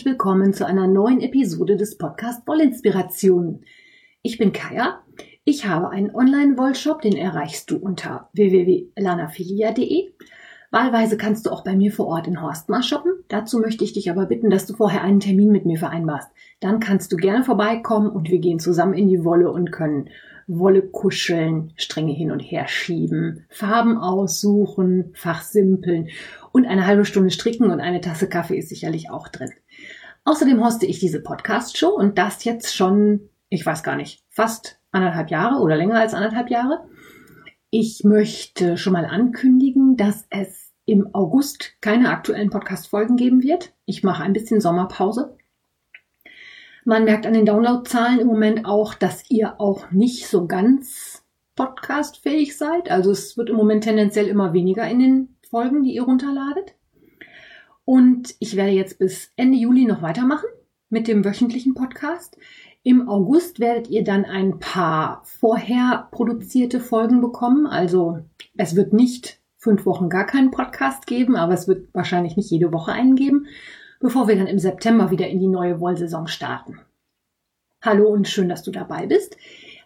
Herzlich willkommen zu einer neuen Episode des Podcast Wollinspirationen. Ich bin Kaya. Ich habe einen Online-Wollshop, den erreichst du unter www.lanafilia.de. Wahlweise kannst du auch bei mir vor Ort in Horstmar shoppen. Dazu möchte ich dich aber bitten, dass du vorher einen Termin mit mir vereinbarst. Dann kannst du gerne vorbeikommen und wir gehen zusammen in die Wolle und können Wolle kuscheln, Stränge hin und her schieben, Farben aussuchen, fachsimpeln und eine halbe Stunde stricken und eine Tasse Kaffee ist sicherlich auch drin. Außerdem hoste ich diese Podcast-Show und das jetzt schon, ich weiß gar nicht, fast anderthalb Jahre oder länger als anderthalb Jahre. Ich möchte schon mal ankündigen, dass es im August keine aktuellen Podcast-Folgen geben wird. Ich mache ein bisschen Sommerpause. Man merkt an den Downloadzahlen im Moment auch, dass ihr auch nicht so ganz podcastfähig seid. Also es wird im Moment tendenziell immer weniger in den Folgen, die ihr runterladet. Und ich werde jetzt bis Ende Juli noch weitermachen mit dem wöchentlichen Podcast. Im August werdet ihr dann ein paar vorher produzierte Folgen bekommen. Also es wird nicht fünf Wochen gar keinen Podcast geben, aber es wird wahrscheinlich nicht jede Woche einen geben, bevor wir dann im September wieder in die neue Wollsaison starten. Hallo und schön, dass du dabei bist.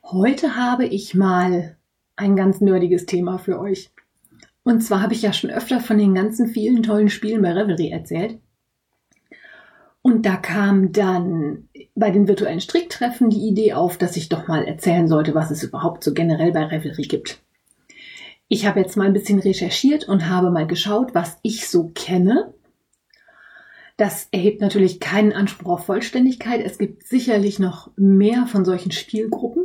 Heute habe ich mal ein ganz nerdiges Thema für euch. Und zwar habe ich ja schon öfter von den ganzen vielen tollen Spielen bei Revelry erzählt. Und da kam dann bei den virtuellen Stricktreffen die Idee auf, dass ich doch mal erzählen sollte, was es überhaupt so generell bei Revelry gibt. Ich habe jetzt mal ein bisschen recherchiert und habe mal geschaut, was ich so kenne. Das erhebt natürlich keinen Anspruch auf Vollständigkeit. Es gibt sicherlich noch mehr von solchen Spielgruppen.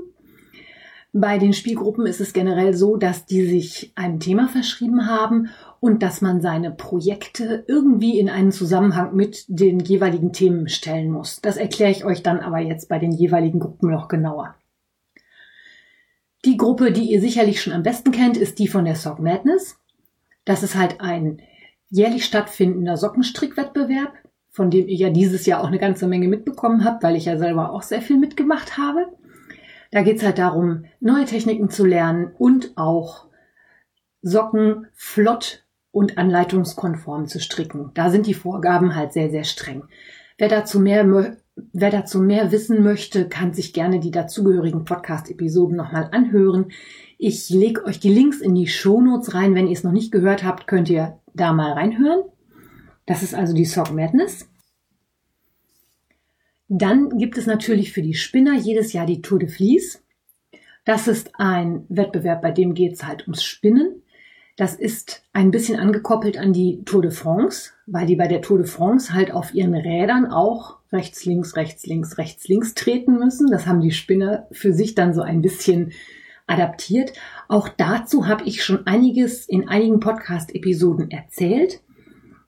Bei den Spielgruppen ist es generell so, dass die sich einem Thema verschrieben haben und dass man seine Projekte irgendwie in einen Zusammenhang mit den jeweiligen Themen stellen muss. Das erkläre ich euch dann aber jetzt bei den jeweiligen Gruppen noch genauer. Die Gruppe, die ihr sicherlich schon am besten kennt, ist die von der Sock Madness. Das ist halt ein jährlich stattfindender Sockenstrickwettbewerb, von dem ihr ja dieses Jahr auch eine ganze Menge mitbekommen habt, weil ich ja selber auch sehr viel mitgemacht habe. Da geht's halt darum, neue Techniken zu lernen und auch Socken flott und anleitungskonform zu stricken. Da sind die Vorgaben halt sehr, sehr streng. Wer dazu mehr, wer dazu mehr wissen möchte, kann sich gerne die dazugehörigen Podcast-Episoden nochmal anhören. Ich lege euch die Links in die Shownotes rein. Wenn ihr es noch nicht gehört habt, könnt ihr da mal reinhören. Das ist also die Sock Madness. Dann gibt es natürlich für die Spinner jedes Jahr die Tour de Vlies. Das ist ein Wettbewerb, bei dem geht es halt ums Spinnen. Das ist ein bisschen angekoppelt an die Tour de France, weil die bei der Tour de France halt auf ihren Rädern auch rechts, links, rechts, links, rechts, links treten müssen. Das haben die Spinner für sich dann so ein bisschen adaptiert. Auch dazu habe ich schon einiges in einigen Podcast-Episoden erzählt.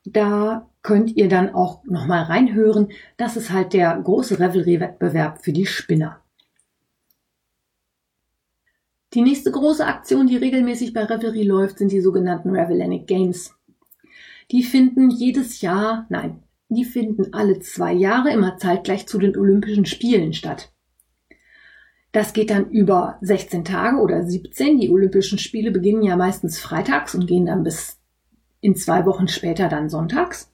Da könnt ihr dann auch nochmal reinhören. Das ist halt der große Revelry-Wettbewerb für die Spinner. Die nächste große Aktion, die regelmäßig bei Revelry läuft, sind die sogenannten Revellanic Games. Die finden jedes Jahr, nein, die finden alle zwei Jahre immer zeitgleich zu den Olympischen Spielen statt. Das geht dann über 16 Tage oder 17. Die Olympischen Spiele beginnen ja meistens freitags und gehen dann bis in zwei Wochen später dann sonntags.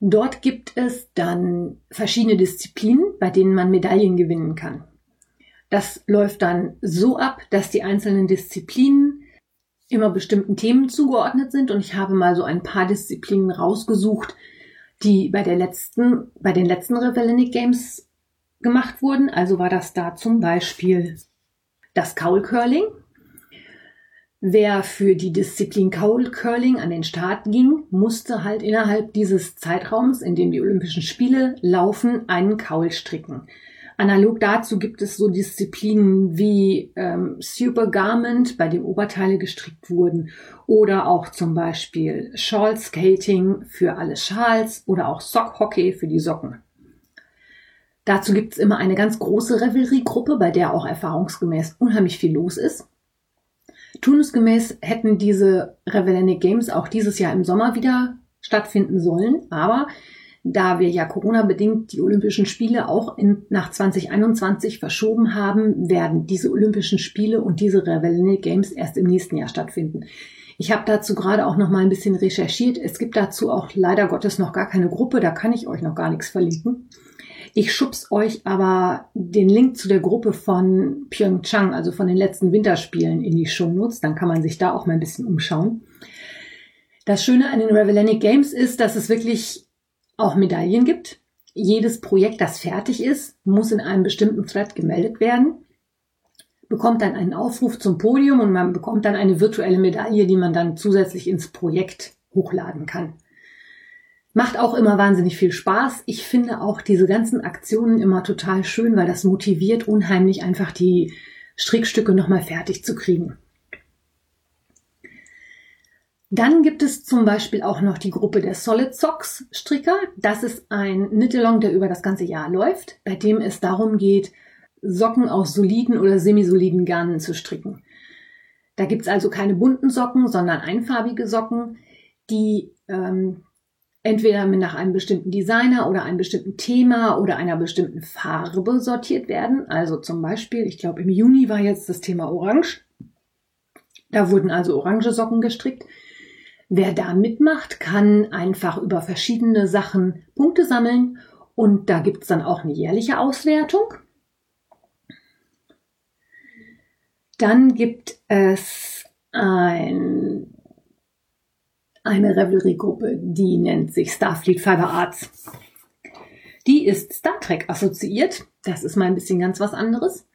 Dort gibt es dann verschiedene Disziplinen, bei denen man Medaillen gewinnen kann. Das läuft dann so ab, dass die einzelnen Disziplinen immer bestimmten Themen zugeordnet sind und ich habe mal so ein paar Disziplinen rausgesucht, die bei der letzten, bei den letzten Revellinic Games gemacht wurden. Also war das da zum Beispiel das Cowl Curling, Wer für die Disziplin Cowl Curling an den Start ging, musste halt innerhalb dieses Zeitraums, in dem die Olympischen Spiele laufen, einen Cowl stricken. Analog dazu gibt es so Disziplinen wie ähm, Super Garment, bei dem Oberteile gestrickt wurden, oder auch zum Beispiel Shawl Skating für alle Schals oder auch Sock Hockey für die Socken. Dazu gibt es immer eine ganz große Revelry-Gruppe, bei der auch erfahrungsgemäß unheimlich viel los ist. Turnusgemäß hätten diese Revellanic Games auch dieses Jahr im Sommer wieder stattfinden sollen, aber da wir ja Corona-bedingt die Olympischen Spiele auch in, nach 2021 verschoben haben, werden diese Olympischen Spiele und diese Revellanic Games erst im nächsten Jahr stattfinden. Ich habe dazu gerade auch noch mal ein bisschen recherchiert. Es gibt dazu auch leider Gottes noch gar keine Gruppe, da kann ich euch noch gar nichts verlinken. Ich schubs euch aber den Link zu der Gruppe von Pyeongchang, also von den letzten Winterspielen in die Shownotes, dann kann man sich da auch mal ein bisschen umschauen. Das Schöne an den Revelanic Games ist, dass es wirklich auch Medaillen gibt. Jedes Projekt, das fertig ist, muss in einem bestimmten Thread gemeldet werden, bekommt dann einen Aufruf zum Podium und man bekommt dann eine virtuelle Medaille, die man dann zusätzlich ins Projekt hochladen kann. Macht auch immer wahnsinnig viel Spaß. Ich finde auch diese ganzen Aktionen immer total schön, weil das motiviert unheimlich einfach die Strickstücke nochmal fertig zu kriegen. Dann gibt es zum Beispiel auch noch die Gruppe der Solid Socks Stricker. Das ist ein Knit-Along, der über das ganze Jahr läuft, bei dem es darum geht, Socken aus soliden oder semisoliden Garnen zu stricken. Da gibt's also keine bunten Socken, sondern einfarbige Socken, die ähm, entweder nach einem bestimmten Designer oder einem bestimmten Thema oder einer bestimmten Farbe sortiert werden. Also zum Beispiel, ich glaube im Juni war jetzt das Thema Orange. Da wurden also orange Socken gestrickt. Wer da mitmacht, kann einfach über verschiedene Sachen Punkte sammeln und da gibt's dann auch eine jährliche Auswertung. Dann gibt es ein, eine Revelry-Gruppe, die nennt sich Starfleet Fiber Arts. Die ist Star Trek assoziiert. Das ist mal ein bisschen ganz was anderes.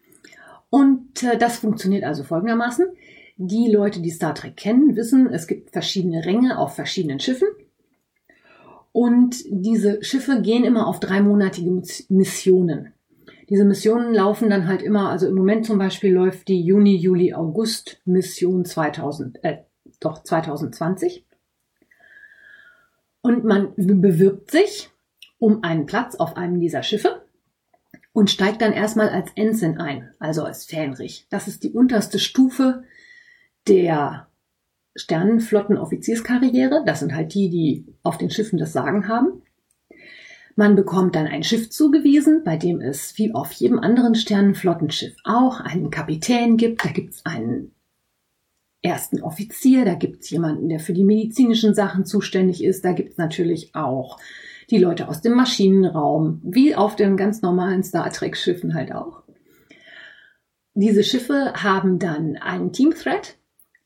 Und äh, das funktioniert also folgendermaßen. Die Leute, die Star Trek kennen, wissen, es gibt verschiedene Ränge auf verschiedenen Schiffen. Und diese Schiffe gehen immer auf dreimonatige Missionen. Diese Missionen laufen dann halt immer, also im Moment zum Beispiel läuft die Juni, Juli, August Mission 2000, äh, doch 2020. Und man bewirbt sich um einen Platz auf einem dieser Schiffe und steigt dann erstmal als Ensign ein, also als Fähnrich. Das ist die unterste Stufe der Sternenflottenoffizierskarriere. Das sind halt die, die auf den Schiffen das Sagen haben. Man bekommt dann ein Schiff zugewiesen, bei dem es wie auf jedem anderen Sternenflottenschiff auch einen Kapitän gibt. Da gibt es einen ersten Offizier, da gibt es jemanden, der für die medizinischen Sachen zuständig ist. Da gibt es natürlich auch die Leute aus dem Maschinenraum, wie auf den ganz normalen Star Trek Schiffen halt auch. Diese Schiffe haben dann einen Team Thread,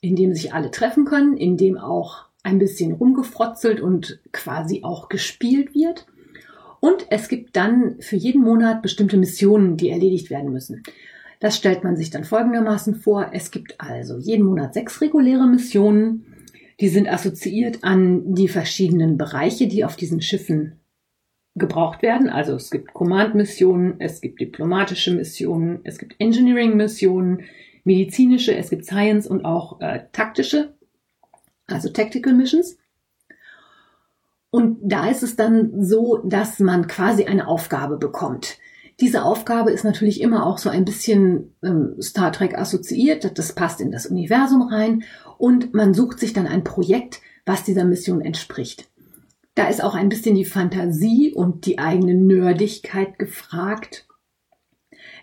in dem sich alle treffen können, in dem auch ein bisschen rumgefrotzelt und quasi auch gespielt wird. Und es gibt dann für jeden Monat bestimmte Missionen, die erledigt werden müssen. Das stellt man sich dann folgendermaßen vor. Es gibt also jeden Monat sechs reguläre Missionen. Die sind assoziiert an die verschiedenen Bereiche, die auf diesen Schiffen gebraucht werden. Also es gibt Command-Missionen, es gibt diplomatische Missionen, es gibt Engineering-Missionen, medizinische, es gibt Science und auch äh, taktische, also Tactical Missions. Und da ist es dann so, dass man quasi eine Aufgabe bekommt. Diese Aufgabe ist natürlich immer auch so ein bisschen ähm, Star Trek assoziiert, das passt in das Universum rein und man sucht sich dann ein Projekt, was dieser Mission entspricht. Da ist auch ein bisschen die Fantasie und die eigene Nerdigkeit gefragt.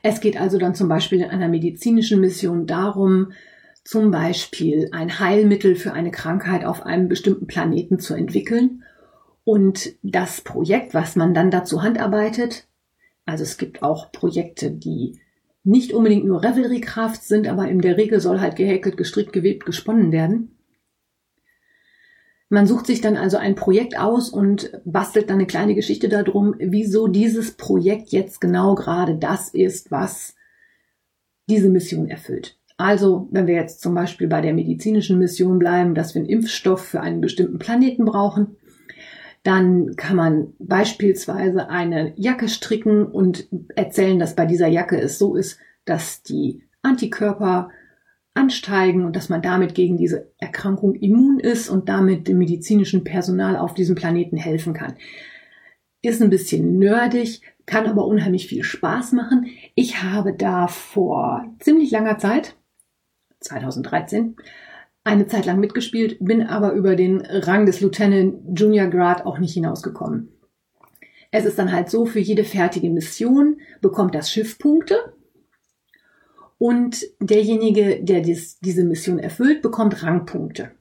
Es geht also dann zum Beispiel in einer medizinischen Mission darum, zum Beispiel ein Heilmittel für eine Krankheit auf einem bestimmten Planeten zu entwickeln. Und das Projekt, was man dann dazu handarbeitet, also es gibt auch Projekte, die nicht unbedingt nur Revelry-Kraft sind, aber in der Regel soll halt gehäkelt, gestrickt, gewebt, gesponnen werden. Man sucht sich dann also ein Projekt aus und bastelt dann eine kleine Geschichte darum, wieso dieses Projekt jetzt genau gerade das ist, was diese Mission erfüllt. Also, wenn wir jetzt zum Beispiel bei der medizinischen Mission bleiben, dass wir einen Impfstoff für einen bestimmten Planeten brauchen, dann kann man beispielsweise eine Jacke stricken und erzählen, dass bei dieser Jacke es so ist, dass die Antikörper ansteigen und dass man damit gegen diese Erkrankung immun ist und damit dem medizinischen Personal auf diesem Planeten helfen kann. Ist ein bisschen nerdig, kann aber unheimlich viel Spaß machen. Ich habe da vor ziemlich langer Zeit, 2013, eine Zeit lang mitgespielt, bin aber über den Rang des Lieutenant Junior Grad auch nicht hinausgekommen. Es ist dann halt so, für jede fertige Mission bekommt das Schiff Punkte und derjenige, der dies, diese Mission erfüllt, bekommt Rangpunkte.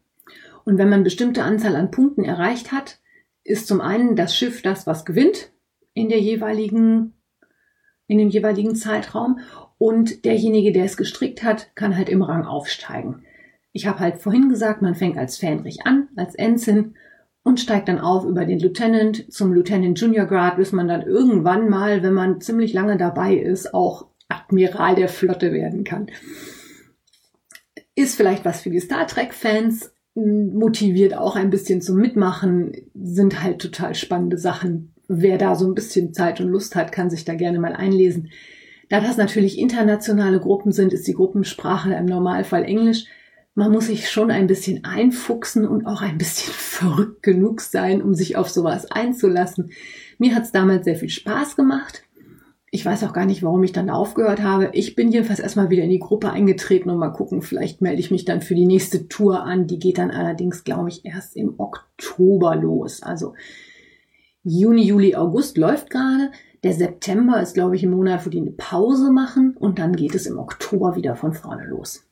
Und wenn man bestimmte Anzahl an Punkten erreicht hat, ist zum einen das Schiff das, was gewinnt in der jeweiligen, in dem jeweiligen Zeitraum. Und derjenige, der es gestrickt hat, kann halt im Rang aufsteigen. Ich habe halt vorhin gesagt, man fängt als Fähnrich an, als Ensign und steigt dann auf über den Lieutenant zum Lieutenant Junior Grad, bis man dann irgendwann mal, wenn man ziemlich lange dabei ist, auch Admiral der Flotte werden kann. Ist vielleicht was für die Star Trek-Fans, motiviert auch ein bisschen zum Mitmachen, sind halt total spannende Sachen. Wer da so ein bisschen Zeit und Lust hat, kann sich da gerne mal einlesen. Da das natürlich internationale Gruppen sind, ist die Gruppensprache im Normalfall Englisch man muss sich schon ein bisschen einfuchsen und auch ein bisschen verrückt genug sein, um sich auf sowas einzulassen. Mir hat es damals sehr viel Spaß gemacht. Ich weiß auch gar nicht, warum ich dann aufgehört habe. Ich bin jedenfalls erstmal wieder in die Gruppe eingetreten und mal gucken, vielleicht melde ich mich dann für die nächste Tour an. Die geht dann allerdings, glaube ich, erst im Oktober los. Also Juni, Juli, August läuft gerade. Der September ist, glaube ich, ein Monat, wo die eine Pause machen und dann geht es im Oktober wieder von vorne los.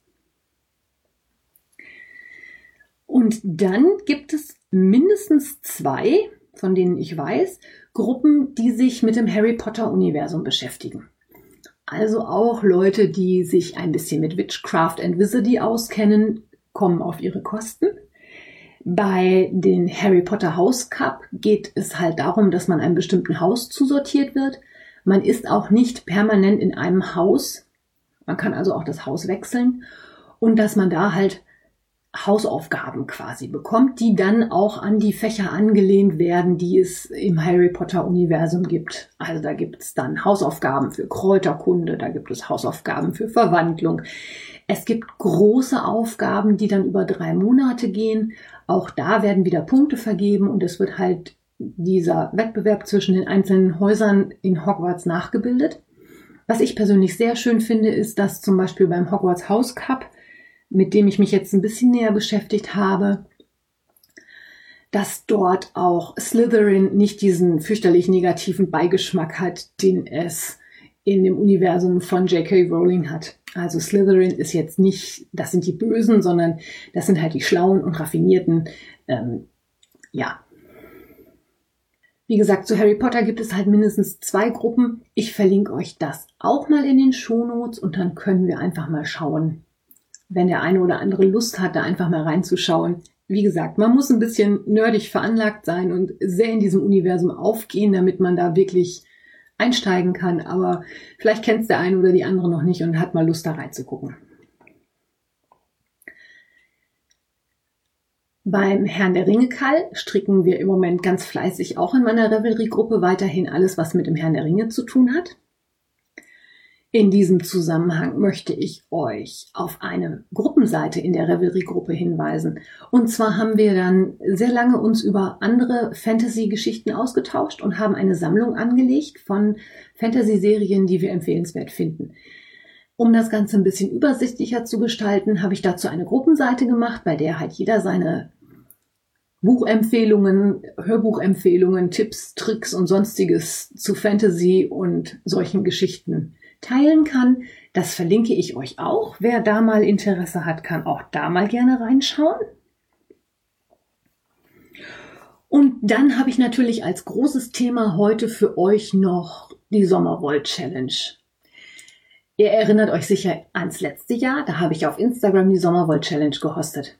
Und dann gibt es mindestens zwei, von denen ich weiß, Gruppen, die sich mit dem Harry Potter Universum beschäftigen. Also auch Leute, die sich ein bisschen mit Witchcraft and Wizardry auskennen, kommen auf ihre Kosten. Bei den Harry Potter House Cup geht es halt darum, dass man einem bestimmten Haus zusortiert wird. Man ist auch nicht permanent in einem Haus. Man kann also auch das Haus wechseln und dass man da halt Hausaufgaben quasi bekommt, die dann auch an die Fächer angelehnt werden, die es im Harry Potter Universum gibt. Also da gibt es dann Hausaufgaben für Kräuterkunde, da gibt es Hausaufgaben für Verwandlung. Es gibt große Aufgaben, die dann über drei Monate gehen. Auch da werden wieder Punkte vergeben und es wird halt dieser Wettbewerb zwischen den einzelnen Häusern in Hogwarts nachgebildet. Was ich persönlich sehr schön finde, ist, dass zum Beispiel beim Hogwarts House Cup mit dem ich mich jetzt ein bisschen näher beschäftigt habe, dass dort auch Slytherin nicht diesen fürchterlich negativen Beigeschmack hat, den es in dem Universum von J.K. Rowling hat. Also Slytherin ist jetzt nicht, das sind die Bösen, sondern das sind halt die Schlauen und Raffinierten. Ähm, ja. Wie gesagt, zu Harry Potter gibt es halt mindestens zwei Gruppen. Ich verlinke euch das auch mal in den Shownotes und dann können wir einfach mal schauen, wenn der eine oder andere Lust hat, da einfach mal reinzuschauen. Wie gesagt, man muss ein bisschen nerdig veranlagt sein und sehr in diesem Universum aufgehen, damit man da wirklich einsteigen kann. Aber vielleicht kennt der eine oder die andere noch nicht und hat mal Lust, da reinzugucken. Beim Herrn der Ringe Kall stricken wir im Moment ganz fleißig auch in meiner Revelry-Gruppe weiterhin alles, was mit dem Herrn der Ringe zu tun hat. In diesem Zusammenhang möchte ich euch auf eine Gruppenseite in der Revelry-Gruppe hinweisen. Und zwar haben wir dann sehr lange uns über andere Fantasy-Geschichten ausgetauscht und haben eine Sammlung angelegt von Fantasy-Serien, die wir empfehlenswert finden. Um das Ganze ein bisschen übersichtlicher zu gestalten, habe ich dazu eine Gruppenseite gemacht, bei der halt jeder seine Buchempfehlungen, Hörbuchempfehlungen, Tipps, Tricks und sonstiges zu Fantasy und solchen Geschichten teilen kann. Das verlinke ich euch auch. Wer da mal Interesse hat, kann auch da mal gerne reinschauen. Und dann habe ich natürlich als großes Thema heute für euch noch die Sommerwoll Challenge. Ihr erinnert euch sicher ans letzte Jahr, da habe ich auf Instagram die Sommerwoll Challenge gehostet.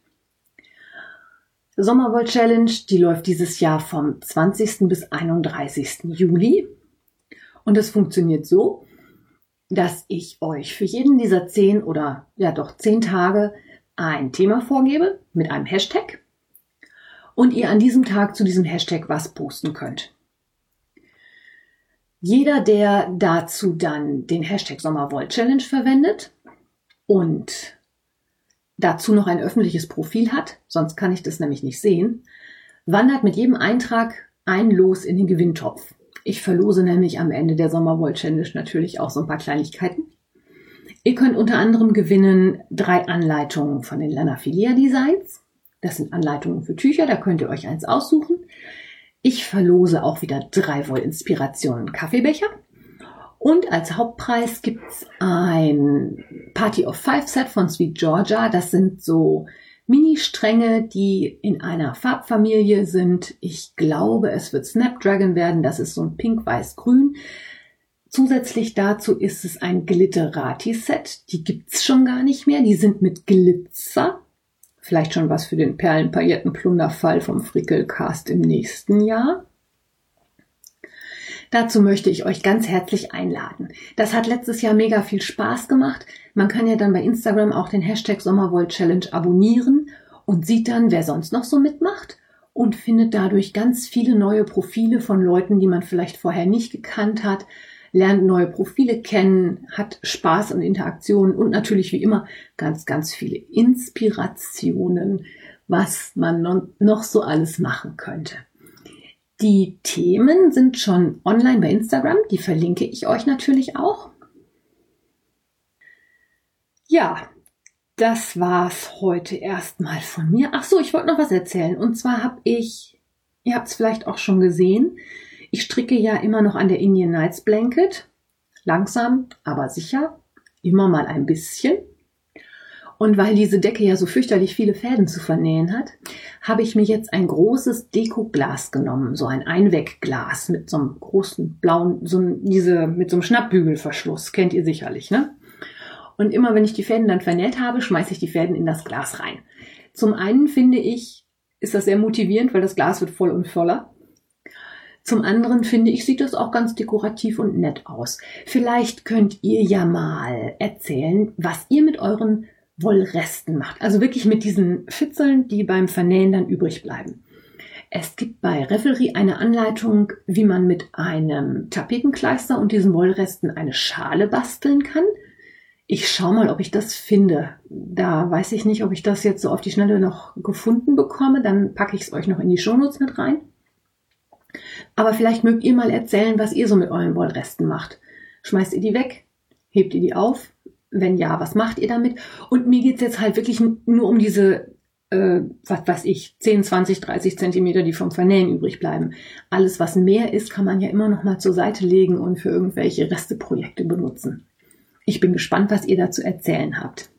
Sommerwoll Challenge, die läuft dieses Jahr vom 20. bis 31. Juli. Und es funktioniert so, dass ich euch für jeden dieser zehn oder ja doch zehn Tage ein Thema vorgebe mit einem Hashtag und ihr an diesem Tag zu diesem Hashtag was posten könnt. Jeder, der dazu dann den Hashtag Sommerwoll Challenge verwendet und dazu noch ein öffentliches Profil hat, sonst kann ich das nämlich nicht sehen, wandert mit jedem Eintrag ein Los in den Gewinntopf. Ich verlose nämlich am Ende der Sommerwoll Challenge natürlich auch so ein paar Kleinigkeiten. Ihr könnt unter anderem gewinnen drei Anleitungen von den Lanafilia Designs. Das sind Anleitungen für Tücher, da könnt ihr euch eins aussuchen. Ich verlose auch wieder drei Woll-Inspirationen Kaffeebecher. Und als Hauptpreis gibt's ein Party of Five Set von Sweet Georgia. Das sind so Mini-Stränge, die in einer Farbfamilie sind. Ich glaube, es wird Snapdragon werden. Das ist so ein pink-weiß-grün. Zusätzlich dazu ist es ein Glitterati-Set. Die gibt's schon gar nicht mehr. Die sind mit Glitzer. Vielleicht schon was für den Perlenpailletten-Plunderfall vom Frickelcast im nächsten Jahr. Dazu möchte ich euch ganz herzlich einladen. Das hat letztes Jahr mega viel Spaß gemacht. Man kann ja dann bei Instagram auch den Hashtag Sommerwoll Challenge abonnieren und sieht dann, wer sonst noch so mitmacht und findet dadurch ganz viele neue Profile von Leuten, die man vielleicht vorher nicht gekannt hat lernt neue Profile kennen, hat Spaß an Interaktionen und natürlich wie immer ganz, ganz viele Inspirationen, was man noch so alles machen könnte. Die Themen sind schon online bei Instagram, die verlinke ich euch natürlich auch. Ja, das war's heute erstmal von mir. Ach so, ich wollte noch was erzählen. Und zwar habe ich, ihr habt es vielleicht auch schon gesehen, ich stricke ja immer noch an der Indian Nights Blanket. Langsam, aber sicher. Immer mal ein bisschen. Und weil diese Decke ja so fürchterlich viele Fäden zu vernähen hat, habe ich mir jetzt ein großes Dekoglas genommen, so ein Einwegglas mit so einem großen blauen, so diese, mit so einem Schnappbügelverschluss, kennt ihr sicherlich, ne? Und immer wenn ich die Fäden dann vernäht habe, schmeiße ich die Fäden in das Glas rein. Zum einen finde ich, ist das sehr motivierend, weil das Glas wird voll und voller. Zum anderen finde ich, sieht das auch ganz dekorativ und nett aus. Vielleicht könnt ihr ja mal erzählen, was ihr mit euren Wollresten macht. Also wirklich mit diesen Fitzeln, die beim Vernähen dann übrig bleiben. Es gibt bei Revelry eine Anleitung, wie man mit einem Tapetenkleister und diesen Wollresten eine Schale basteln kann. Ich schaue mal, ob ich das finde. Da weiß ich nicht, ob ich das jetzt so auf die Schnelle noch gefunden bekomme. Dann packe ich es euch noch in die Shownotes mit rein. Aber vielleicht mögt ihr mal erzählen, was ihr so mit euren Wollresten macht. Schmeißt ihr die weg? Hebt ihr die auf? Wenn ja, was macht ihr damit? Und mir geht's jetzt halt wirklich nur um diese, äh, was weiß ich, 10, 20, 30 Zentimeter, die vom Vernähen übrig bleiben. Alles, was mehr ist, kann man ja immer noch mal zur Seite legen und für irgendwelche Resteprojekte benutzen. Ich bin gespannt, was ihr dazu erzählen habt.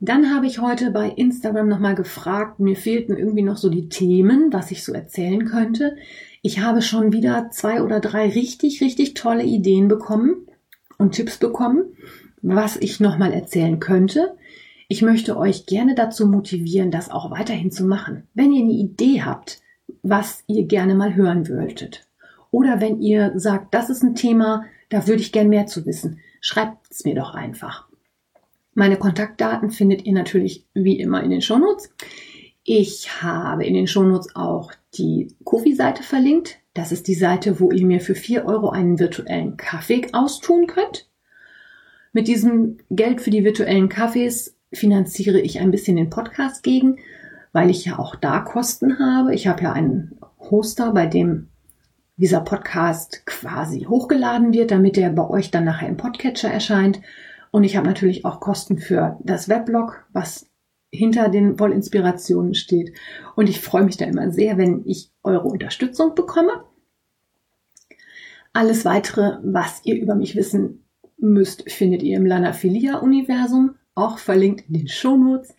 Dann habe ich heute bei Instagram nochmal gefragt, mir fehlten irgendwie noch so die Themen, was ich so erzählen könnte. Ich habe schon wieder zwei oder drei richtig, richtig tolle Ideen bekommen und Tipps bekommen, was ich nochmal erzählen könnte. Ich möchte euch gerne dazu motivieren, das auch weiterhin zu machen. Wenn ihr eine Idee habt, was ihr gerne mal hören wolltet. Oder wenn ihr sagt, das ist ein Thema, da würde ich gern mehr zu wissen, schreibt es mir doch einfach. Meine Kontaktdaten findet ihr natürlich wie immer in den Shownotes. Ich habe in den Shownotes auch die Kofi-Seite verlinkt. Das ist die Seite, wo ihr mir für 4 Euro einen virtuellen Kaffee austun könnt. Mit diesem Geld für die virtuellen Kaffees finanziere ich ein bisschen den Podcast gegen, weil ich ja auch da Kosten habe. Ich habe ja einen Hoster, bei dem dieser Podcast quasi hochgeladen wird, damit er bei euch dann nachher im Podcatcher erscheint. Und ich habe natürlich auch Kosten für das Weblog, was hinter den Wollinspirationen steht. Und ich freue mich da immer sehr, wenn ich eure Unterstützung bekomme. Alles weitere, was ihr über mich wissen müsst, findet ihr im Lanaphilia-Universum, auch verlinkt in den Shownotes.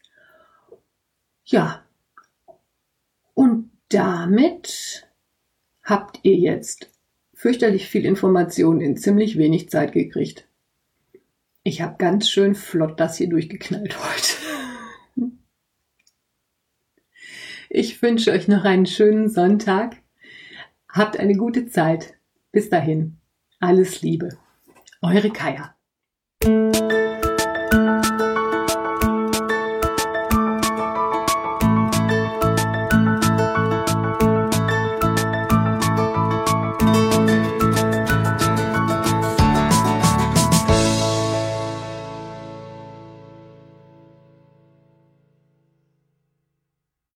Ja, und damit habt ihr jetzt fürchterlich viel Information in ziemlich wenig Zeit gekriegt. Ich habe ganz schön flott das hier durchgeknallt heute. Ich wünsche euch noch einen schönen Sonntag. Habt eine gute Zeit. Bis dahin. Alles Liebe. Eure Kaya.